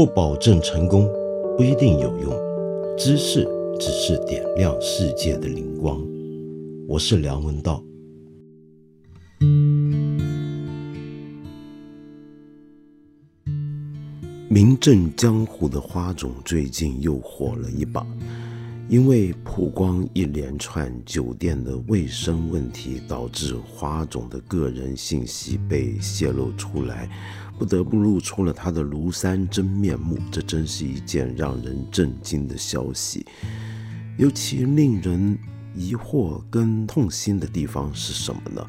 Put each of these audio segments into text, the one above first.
不保证成功，不一定有用。知识只是点亮世界的灵光。我是梁文道。名震江湖的花种最近又火了一把。因为曝光一连串酒店的卫生问题，导致花总的个人信息被泄露出来，不得不露出了他的庐山真面目。这真是一件让人震惊的消息。尤其令人疑惑跟痛心的地方是什么呢？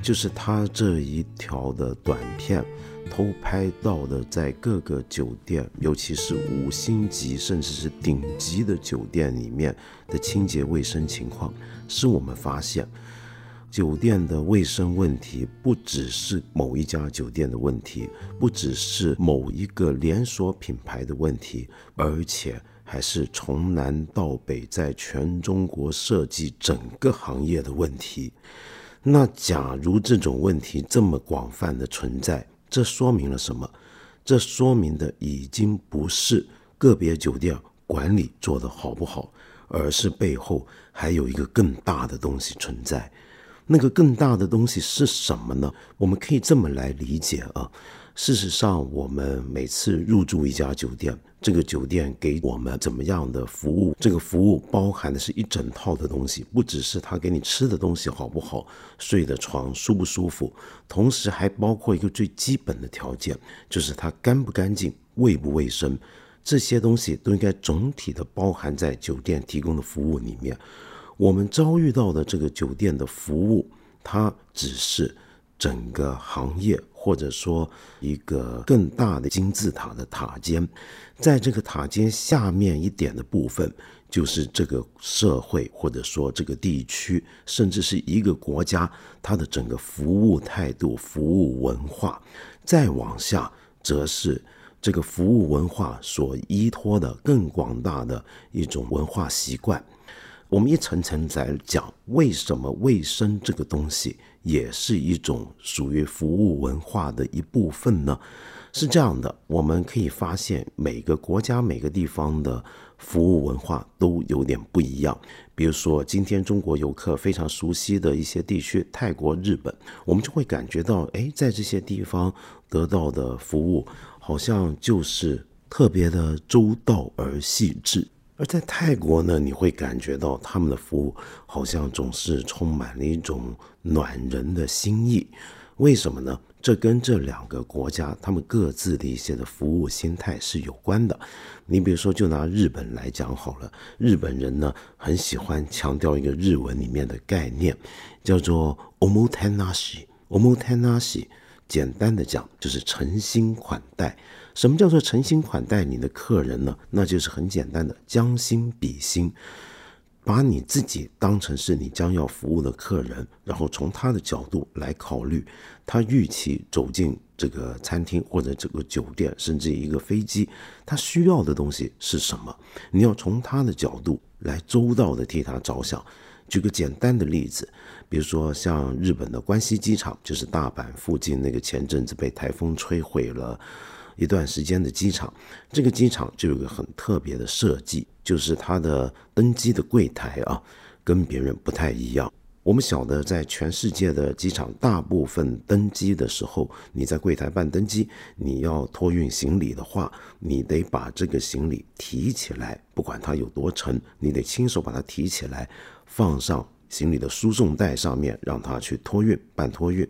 就是他这一条的短片。偷拍到的，在各个酒店，尤其是五星级甚至是顶级的酒店里面的清洁卫生情况，使我们发现，酒店的卫生问题不只是某一家酒店的问题，不只是某一个连锁品牌的问题，而且还是从南到北，在全中国涉及整个行业的问题。那假如这种问题这么广泛的存在，这说明了什么？这说明的已经不是个别酒店管理做得好不好，而是背后还有一个更大的东西存在。那个更大的东西是什么呢？我们可以这么来理解啊。事实上，我们每次入住一家酒店，这个酒店给我们怎么样的服务？这个服务包含的是一整套的东西，不只是他给你吃的东西好不好，睡的床舒不舒服，同时还包括一个最基本的条件，就是它干不干净、卫不卫生，这些东西都应该总体的包含在酒店提供的服务里面。我们遭遇到的这个酒店的服务，它只是整个行业。或者说，一个更大的金字塔的塔尖，在这个塔尖下面一点的部分，就是这个社会，或者说这个地区，甚至是一个国家，它的整个服务态度、服务文化。再往下，则是这个服务文化所依托的更广大的一种文化习惯。我们一层层在讲，为什么卫生这个东西也是一种属于服务文化的一部分呢？是这样的，我们可以发现每个国家每个地方的服务文化都有点不一样。比如说，今天中国游客非常熟悉的一些地区，泰国、日本，我们就会感觉到，哎，在这些地方得到的服务好像就是特别的周到而细致。而在泰国呢，你会感觉到他们的服务好像总是充满了一种暖人的心意。为什么呢？这跟这两个国家他们各自的一些的服务心态是有关的。你比如说，就拿日本来讲好了，日本人呢很喜欢强调一个日文里面的概念，叫做 “omotenashi”。omotenashi，简单的讲就是诚心款待。什么叫做诚心款待你的客人呢？那就是很简单的将心比心，把你自己当成是你将要服务的客人，然后从他的角度来考虑，他预期走进这个餐厅或者这个酒店，甚至一个飞机，他需要的东西是什么？你要从他的角度来周到的替他着想。举个简单的例子，比如说像日本的关西机场，就是大阪附近那个前阵子被台风摧毁了。一段时间的机场，这个机场就有个很特别的设计，就是它的登机的柜台啊，跟别人不太一样。我们晓得，在全世界的机场，大部分登机的时候，你在柜台办登机，你要托运行李的话，你得把这个行李提起来，不管它有多沉，你得亲手把它提起来，放上行李的输送带上面，让它去托运办托运。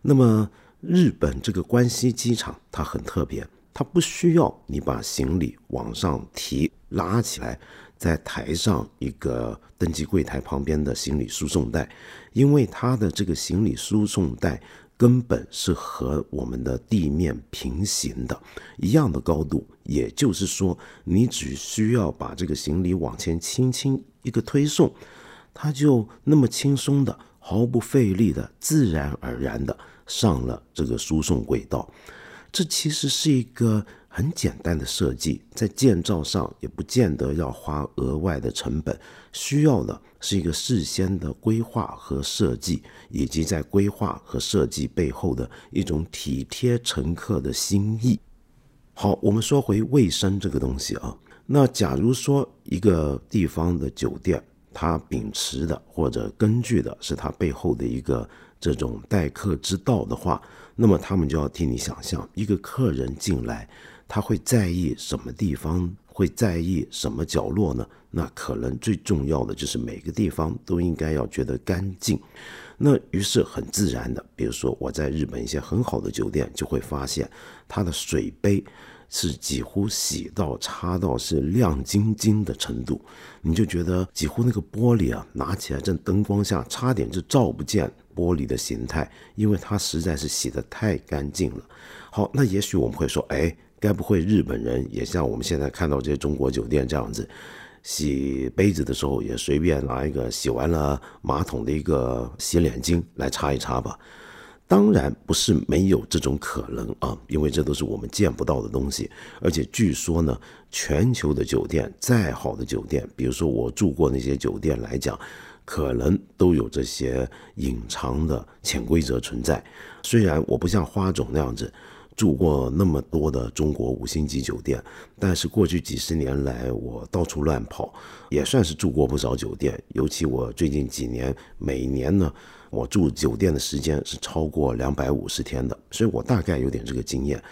那么。日本这个关西机场，它很特别，它不需要你把行李往上提拉起来，在台上一个登机柜台旁边的行李输送带，因为它的这个行李输送带根本是和我们的地面平行的，一样的高度，也就是说，你只需要把这个行李往前轻轻一个推送，它就那么轻松的、毫不费力的、自然而然的。上了这个输送轨道，这其实是一个很简单的设计，在建造上也不见得要花额外的成本，需要的是一个事先的规划和设计，以及在规划和设计背后的一种体贴乘客的心意。好，我们说回卫生这个东西啊。那假如说一个地方的酒店，它秉持的或者根据的是它背后的一个这种待客之道的话，那么他们就要替你想象，一个客人进来，他会在意什么地方，会在意什么角落呢？那可能最重要的就是每个地方都应该要觉得干净。那于是很自然的，比如说我在日本一些很好的酒店，就会发现它的水杯。是几乎洗到擦到是亮晶晶的程度，你就觉得几乎那个玻璃啊，拿起来在灯光下差点就照不见玻璃的形态，因为它实在是洗得太干净了。好，那也许我们会说，哎，该不会日本人也像我们现在看到这些中国酒店这样子，洗杯子的时候也随便拿一个洗完了马桶的一个洗脸巾来擦一擦吧？当然不是没有这种可能啊，因为这都是我们见不到的东西。而且据说呢，全球的酒店再好的酒店，比如说我住过那些酒店来讲，可能都有这些隐藏的潜规则存在。虽然我不像花总那样子住过那么多的中国五星级酒店，但是过去几十年来我到处乱跑，也算是住过不少酒店。尤其我最近几年，每年呢。我住酒店的时间是超过两百五十天的，所以我大概有点这个经验。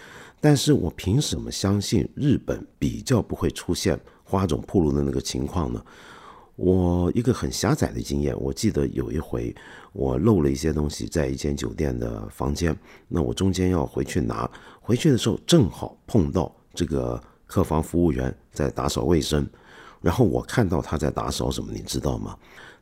但是我凭什么相信日本比较不会出现花种铺路的那个情况呢？我一个很狭窄的经验，我记得有一回我漏了一些东西在一间酒店的房间，那我中间要回去拿，回去的时候正好碰到这个客房服务员在打扫卫生，然后我看到他在打扫什么，你知道吗？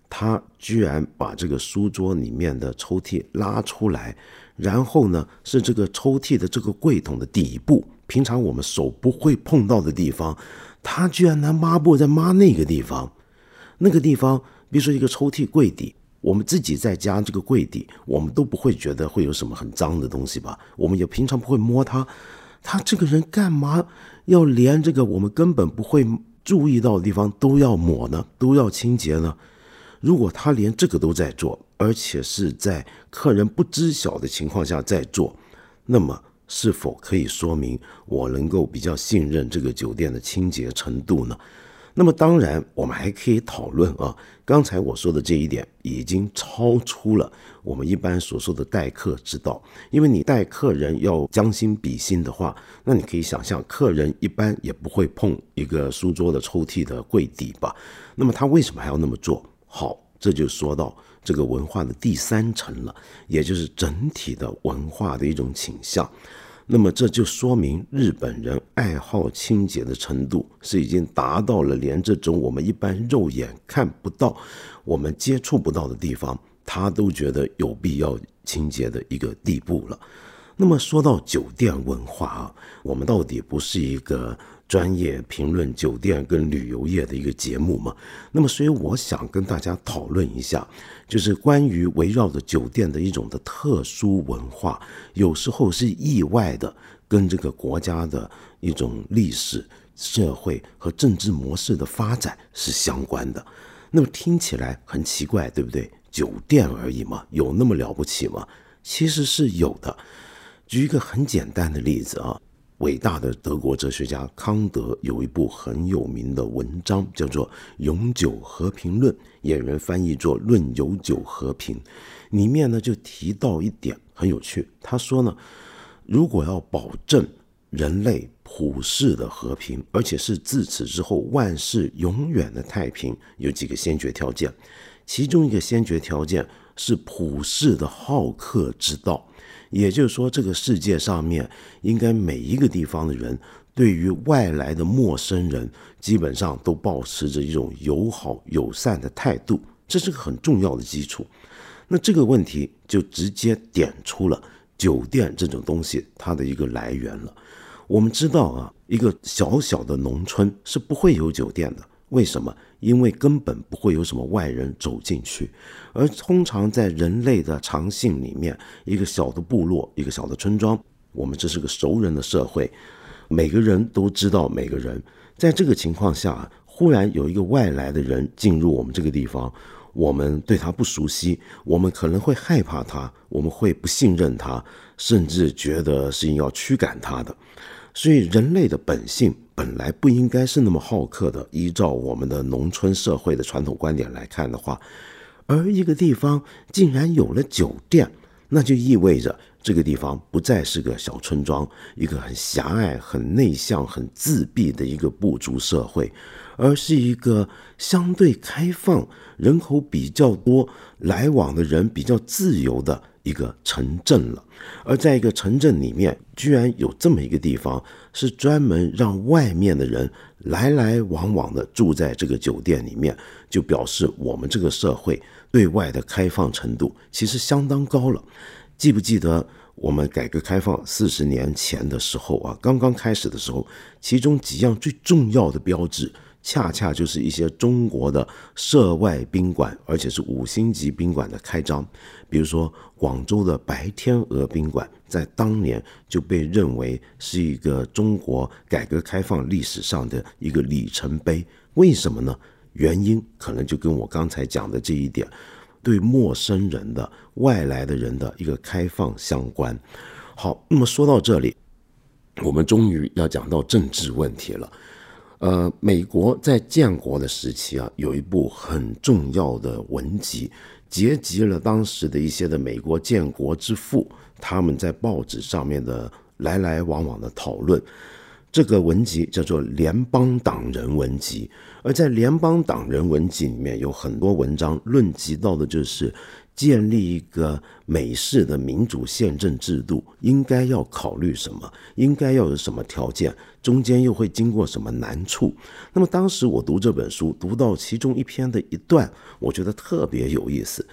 他居然把这个书桌里面的抽屉拉出来，然后呢，是这个抽屉的这个柜筒的底部，平常我们手不会碰到的地方，他居然拿抹布在抹那个地方。那个地方，比如说一个抽屉柜底，我们自己在家这个柜底，我们都不会觉得会有什么很脏的东西吧？我们也平常不会摸它。他这个人干嘛要连这个我们根本不会注意到的地方都要抹呢？都要清洁呢？如果他连这个都在做，而且是在客人不知晓的情况下在做，那么是否可以说明我能够比较信任这个酒店的清洁程度呢？那么当然，我们还可以讨论啊，刚才我说的这一点已经超出了我们一般所说的待客之道，因为你待客人要将心比心的话，那你可以想象，客人一般也不会碰一个书桌的抽屉的柜底吧？那么他为什么还要那么做？好，这就说到这个文化的第三层了，也就是整体的文化的一种倾向。那么这就说明日本人爱好清洁的程度是已经达到了连这种我们一般肉眼看不到、我们接触不到的地方，他都觉得有必要清洁的一个地步了。那么说到酒店文化啊，我们到底不是一个。专业评论酒店跟旅游业的一个节目嘛，那么所以我想跟大家讨论一下，就是关于围绕着酒店的一种的特殊文化，有时候是意外的跟这个国家的一种历史、社会和政治模式的发展是相关的。那么听起来很奇怪，对不对？酒店而已嘛，有那么了不起吗？其实是有的。举一个很简单的例子啊。伟大的德国哲学家康德有一部很有名的文章，叫做《永久和平论》，也有人翻译作《论永久和平》。里面呢就提到一点很有趣，他说呢，如果要保证人类普世的和平，而且是自此之后万事永远的太平，有几个先决条件。其中一个先决条件是普世的好客之道。也就是说，这个世界上面应该每一个地方的人，对于外来的陌生人，基本上都保持着一种友好友善的态度，这是个很重要的基础。那这个问题就直接点出了酒店这种东西它的一个来源了。我们知道啊，一个小小的农村是不会有酒店的。为什么？因为根本不会有什么外人走进去，而通常在人类的常性里面，一个小的部落，一个小的村庄，我们这是个熟人的社会，每个人都知道每个人。在这个情况下，忽然有一个外来的人进入我们这个地方，我们对他不熟悉，我们可能会害怕他，我们会不信任他，甚至觉得是要驱赶他的。所以人类的本性本来不应该是那么好客的。依照我们的农村社会的传统观点来看的话，而一个地方竟然有了酒店，那就意味着这个地方不再是个小村庄，一个很狭隘、很内向、很自闭的一个部族社会。而是一个相对开放、人口比较多、来往的人比较自由的一个城镇了。而在一个城镇里面，居然有这么一个地方，是专门让外面的人来来往往的住在这个酒店里面，就表示我们这个社会对外的开放程度其实相当高了。记不记得我们改革开放四十年前的时候啊，刚刚开始的时候，其中几样最重要的标志。恰恰就是一些中国的涉外宾馆，而且是五星级宾馆的开张。比如说，广州的白天鹅宾馆，在当年就被认为是一个中国改革开放历史上的一个里程碑。为什么呢？原因可能就跟我刚才讲的这一点，对陌生人的、外来的人的一个开放相关。好，那么说到这里，我们终于要讲到政治问题了。呃，美国在建国的时期啊，有一部很重要的文集，结集了当时的一些的美国建国之父他们在报纸上面的来来往往的讨论。这个文集叫做《联邦党人文集》，而在《联邦党人文集》里面有很多文章论及到的就是。建立一个美式的民主宪政制度，应该要考虑什么？应该要有什么条件？中间又会经过什么难处？那么当时我读这本书，读到其中一篇的一段，我觉得特别有意思。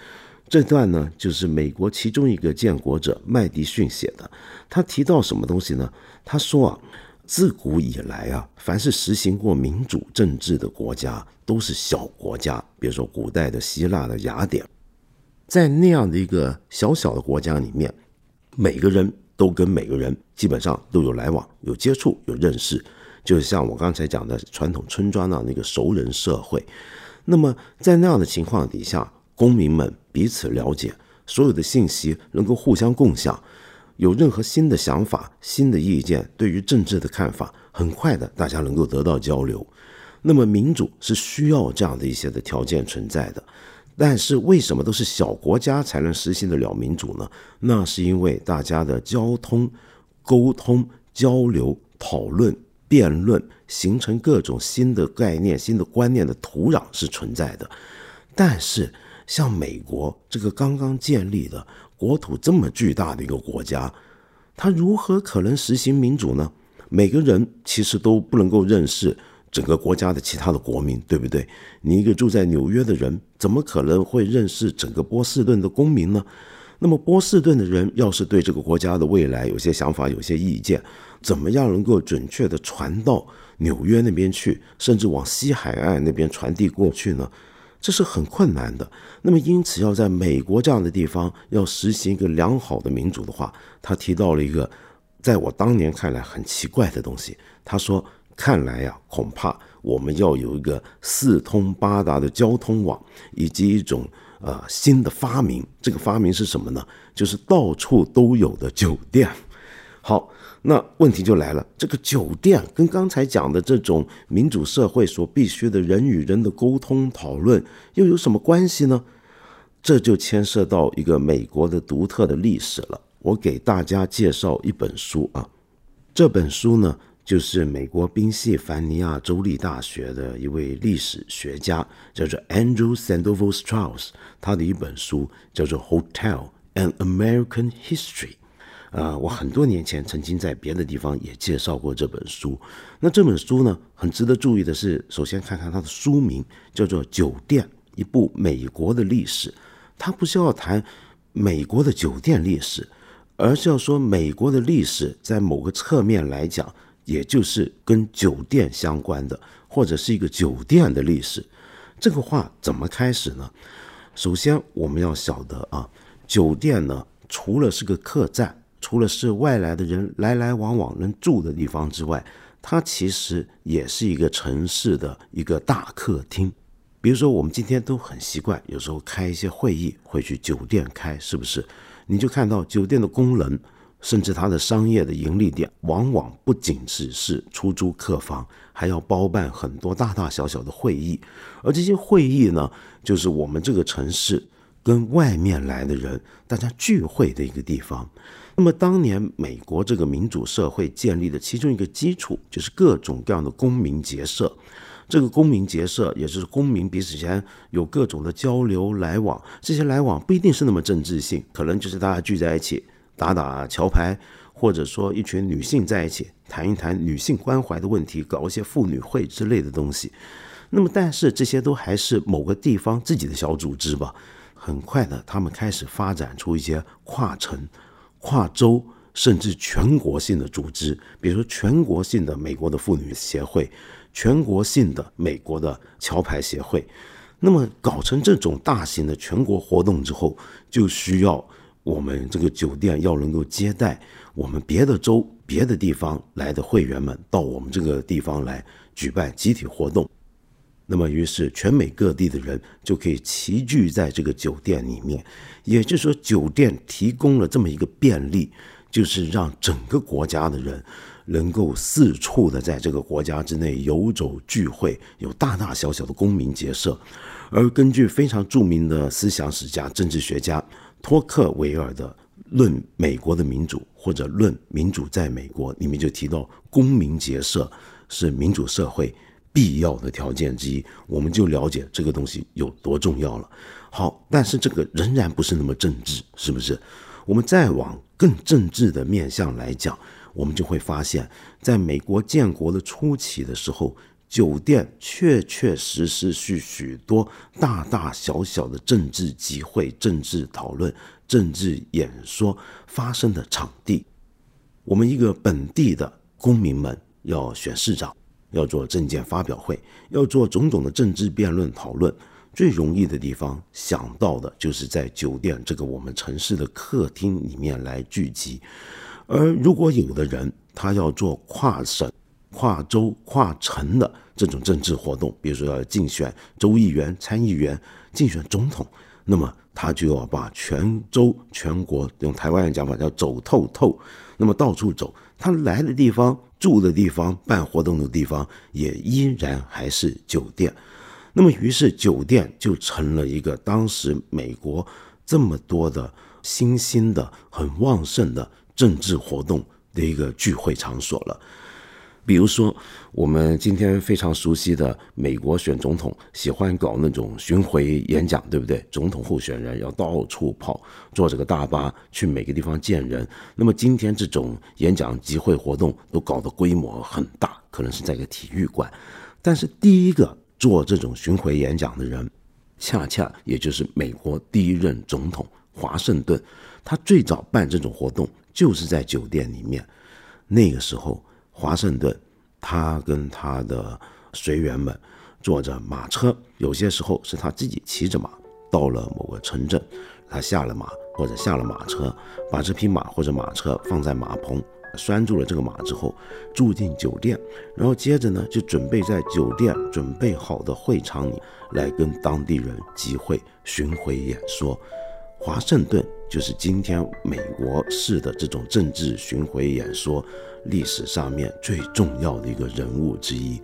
这段呢，就是美国其中一个建国者麦迪逊写的。他提到什么东西呢？他说啊，自古以来啊，凡是实行过民主政治的国家，都是小国家。比如说古代的希腊的雅典。在那样的一个小小的国家里面，每个人都跟每个人基本上都有来往、有接触、有认识，就像我刚才讲的传统村庄的那个熟人社会。那么在那样的情况底下，公民们彼此了解，所有的信息能够互相共享，有任何新的想法、新的意见，对于政治的看法，很快的大家能够得到交流。那么民主是需要这样的一些的条件存在的。但是为什么都是小国家才能实行得了民主呢？那是因为大家的交通、沟通、交流、讨论、辩论，形成各种新的概念、新的观念的土壤是存在的。但是像美国这个刚刚建立的国土这么巨大的一个国家，它如何可能实行民主呢？每个人其实都不能够认识。整个国家的其他的国民，对不对？你一个住在纽约的人，怎么可能会认识整个波士顿的公民呢？那么波士顿的人要是对这个国家的未来有些想法、有些意见，怎么样能够准确的传到纽约那边去，甚至往西海岸那边传递过去呢？这是很困难的。那么因此，要在美国这样的地方要实行一个良好的民主的话，他提到了一个在我当年看来很奇怪的东西。他说。看来呀，恐怕我们要有一个四通八达的交通网，以及一种呃新的发明。这个发明是什么呢？就是到处都有的酒店。好，那问题就来了，这个酒店跟刚才讲的这种民主社会所必须的人与人的沟通讨论又有什么关系呢？这就牵涉到一个美国的独特的历史了。我给大家介绍一本书啊，这本书呢。就是美国宾夕法尼亚州立大学的一位历史学家，叫做 Andrew Sandoval Strauss，他的一本书叫做《Hotel: An American History》。啊，我很多年前曾经在别的地方也介绍过这本书。那这本书呢，很值得注意的是，首先看看它的书名，叫做《酒店：一部美国的历史》。它不是要谈美国的酒店历史，而是要说美国的历史在某个侧面来讲。也就是跟酒店相关的，或者是一个酒店的历史，这个话怎么开始呢？首先我们要晓得啊，酒店呢，除了是个客栈，除了是外来的人来来往往能住的地方之外，它其实也是一个城市的一个大客厅。比如说，我们今天都很习惯，有时候开一些会议会去酒店开，是不是？你就看到酒店的功能。甚至它的商业的盈利点，往往不仅只是出租客房，还要包办很多大大小小的会议。而这些会议呢，就是我们这个城市跟外面来的人大家聚会的一个地方。那么，当年美国这个民主社会建立的其中一个基础，就是各种各样的公民结社。这个公民结社，也就是公民彼此间有各种的交流来往。这些来往不一定是那么政治性，可能就是大家聚在一起打打桥牌，或者说一群女性在一起谈一谈女性关怀的问题，搞一些妇女会之类的东西。那么，但是这些都还是某个地方自己的小组织吧。很快的，他们开始发展出一些跨城、跨州，甚至全国性的组织，比如说全国性的美国的妇女协会。全国性的美国的桥牌协会，那么搞成这种大型的全国活动之后，就需要我们这个酒店要能够接待我们别的州、别的地方来的会员们到我们这个地方来举办集体活动。那么，于是全美各地的人就可以齐聚在这个酒店里面，也就是说，酒店提供了这么一个便利，就是让整个国家的人。能够四处的在这个国家之内游走聚会，有大大小小的公民结社。而根据非常著名的思想史家、政治学家托克维尔的《论美国的民主》或者《论民主在美国》里面就提到，公民结社是民主社会必要的条件之一。我们就了解这个东西有多重要了。好，但是这个仍然不是那么政治，是不是？我们再往更政治的面向来讲。我们就会发现，在美国建国的初期的时候，酒店确确实实是许多大大小小的政治集会、政治讨论、政治演说发生的场地。我们一个本地的公民们要选市长，要做政见发表会，要做种种的政治辩论讨论，最容易的地方想到的就是在酒店这个我们城市的客厅里面来聚集。而如果有的人他要做跨省、跨州、跨城的这种政治活动，比如说要竞选州议员、参议员、竞选总统，那么他就要把全州、全国用台湾人讲法叫走透透，那么到处走，他来的地方、住的地方、办活动的地方也依然还是酒店。那么于是酒店就成了一个当时美国这么多的新兴的、很旺盛的。政治活动的一个聚会场所了，比如说我们今天非常熟悉的美国选总统，喜欢搞那种巡回演讲，对不对？总统候选人要到处跑，坐这个大巴去每个地方见人。那么今天这种演讲集会活动都搞得规模很大，可能是在一个体育馆。但是第一个做这种巡回演讲的人，恰恰也就是美国第一任总统华盛顿，他最早办这种活动。就是在酒店里面，那个时候，华盛顿他跟他的随员们坐着马车，有些时候是他自己骑着马到了某个城镇，他下了马或者下了马车，把这匹马或者马车放在马棚，拴住了这个马之后，住进酒店，然后接着呢就准备在酒店准备好的会场里来跟当地人集会、巡回演说。华盛顿就是今天美国式的这种政治巡回演说历史上面最重要的一个人物之一，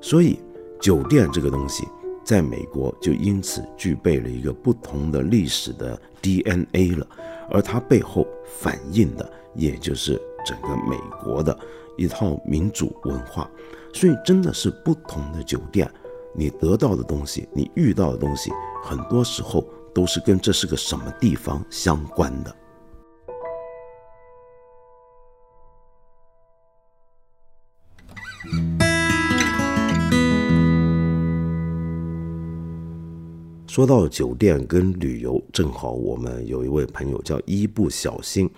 所以酒店这个东西在美国就因此具备了一个不同的历史的 DNA 了，而它背后反映的也就是整个美国的一套民主文化，所以真的是不同的酒店，你得到的东西，你遇到的东西，很多时候。都是跟这是个什么地方相关的。说到酒店跟旅游，正好我们有一位朋友叫一不小心，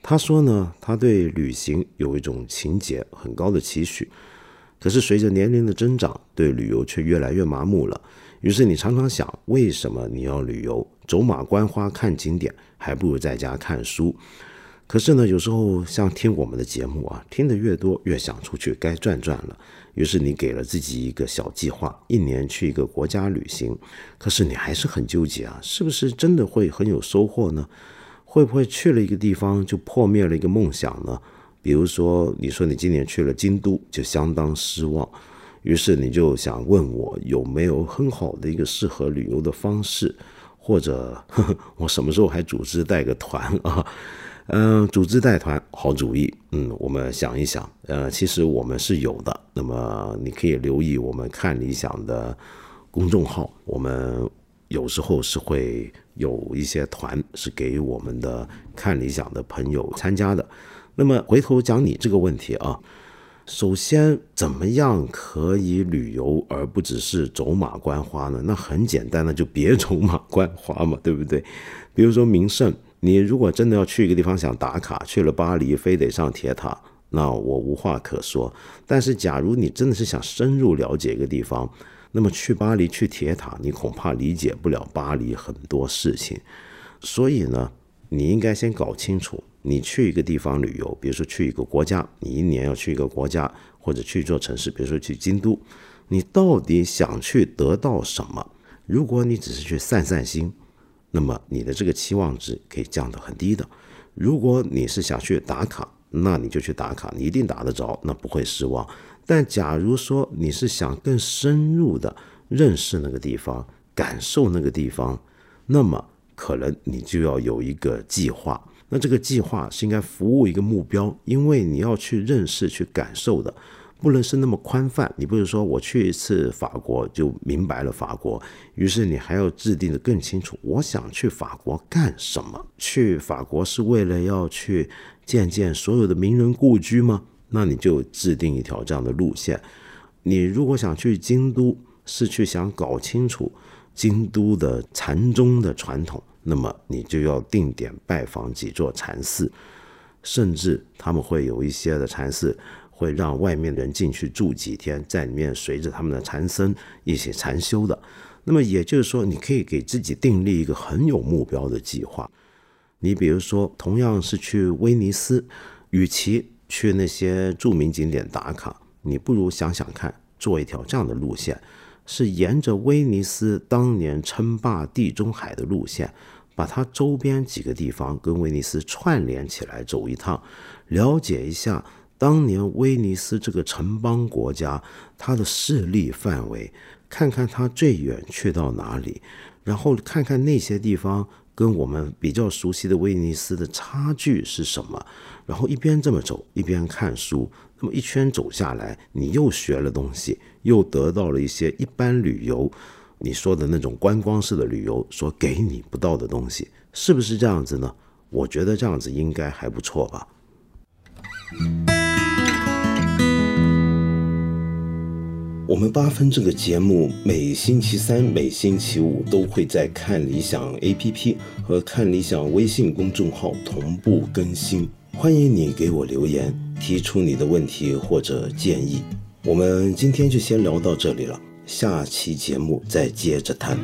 他说呢，他对旅行有一种情节很高的期许，可是随着年龄的增长，对旅游却越来越麻木了。于是你常常想，为什么你要旅游走马观花看景点，还不如在家看书？可是呢，有时候像听我们的节目啊，听得越多，越想出去该转转了。于是你给了自己一个小计划，一年去一个国家旅行。可是你还是很纠结啊，是不是真的会很有收获呢？会不会去了一个地方就破灭了一个梦想呢？比如说，你说你今年去了京都，就相当失望，于是你就想问我有没有很好的一个适合旅游的方式，或者呵呵 我什么时候还组织带个团啊？嗯，组织带团好主意。嗯，我们想一想，呃，其实我们是有的。那么你可以留意我们看理想的公众号，我们有时候是会有一些团是给我们的看理想的朋友参加的。那么回头讲你这个问题啊，首先怎么样可以旅游而不只是走马观花呢？那很简单那，就别走马观花嘛，对不对？比如说名胜。你如果真的要去一个地方想打卡，去了巴黎非得上铁塔，那我无话可说。但是，假如你真的是想深入了解一个地方，那么去巴黎去铁塔，你恐怕理解不了巴黎很多事情。所以呢，你应该先搞清楚，你去一个地方旅游，比如说去一个国家，你一年要去一个国家或者去一座城市，比如说去京都，你到底想去得到什么？如果你只是去散散心。那么你的这个期望值可以降得很低的。如果你是想去打卡，那你就去打卡，你一定打得着，那不会失望。但假如说你是想更深入的认识那个地方，感受那个地方，那么可能你就要有一个计划。那这个计划是应该服务一个目标，因为你要去认识、去感受的。不能是那么宽泛，你不是说我去一次法国就明白了法国，于是你还要制定的更清楚。我想去法国干什么？去法国是为了要去见见所有的名人故居吗？那你就制定一条这样的路线。你如果想去京都，是去想搞清楚京都的禅宗的传统，那么你就要定点拜访几座禅寺，甚至他们会有一些的禅寺。会让外面的人进去住几天，在里面随着他们的禅僧一起禅修的。那么也就是说，你可以给自己订立一个很有目标的计划。你比如说，同样是去威尼斯，与其去那些著名景点打卡，你不如想想看，做一条这样的路线，是沿着威尼斯当年称霸地中海的路线，把它周边几个地方跟威尼斯串联起来走一趟，了解一下。当年威尼斯这个城邦国家，它的势力范围，看看它最远去到哪里，然后看看那些地方跟我们比较熟悉的威尼斯的差距是什么，然后一边这么走一边看书，么一圈走下来，你又学了东西，又得到了一些一般旅游你说的那种观光式的旅游所给你不到的东西，是不是这样子呢？我觉得这样子应该还不错吧。我们八分这个节目每星期三、每星期五都会在看理想 APP 和看理想微信公众号同步更新。欢迎你给我留言，提出你的问题或者建议。我们今天就先聊到这里了，下期节目再接着谈。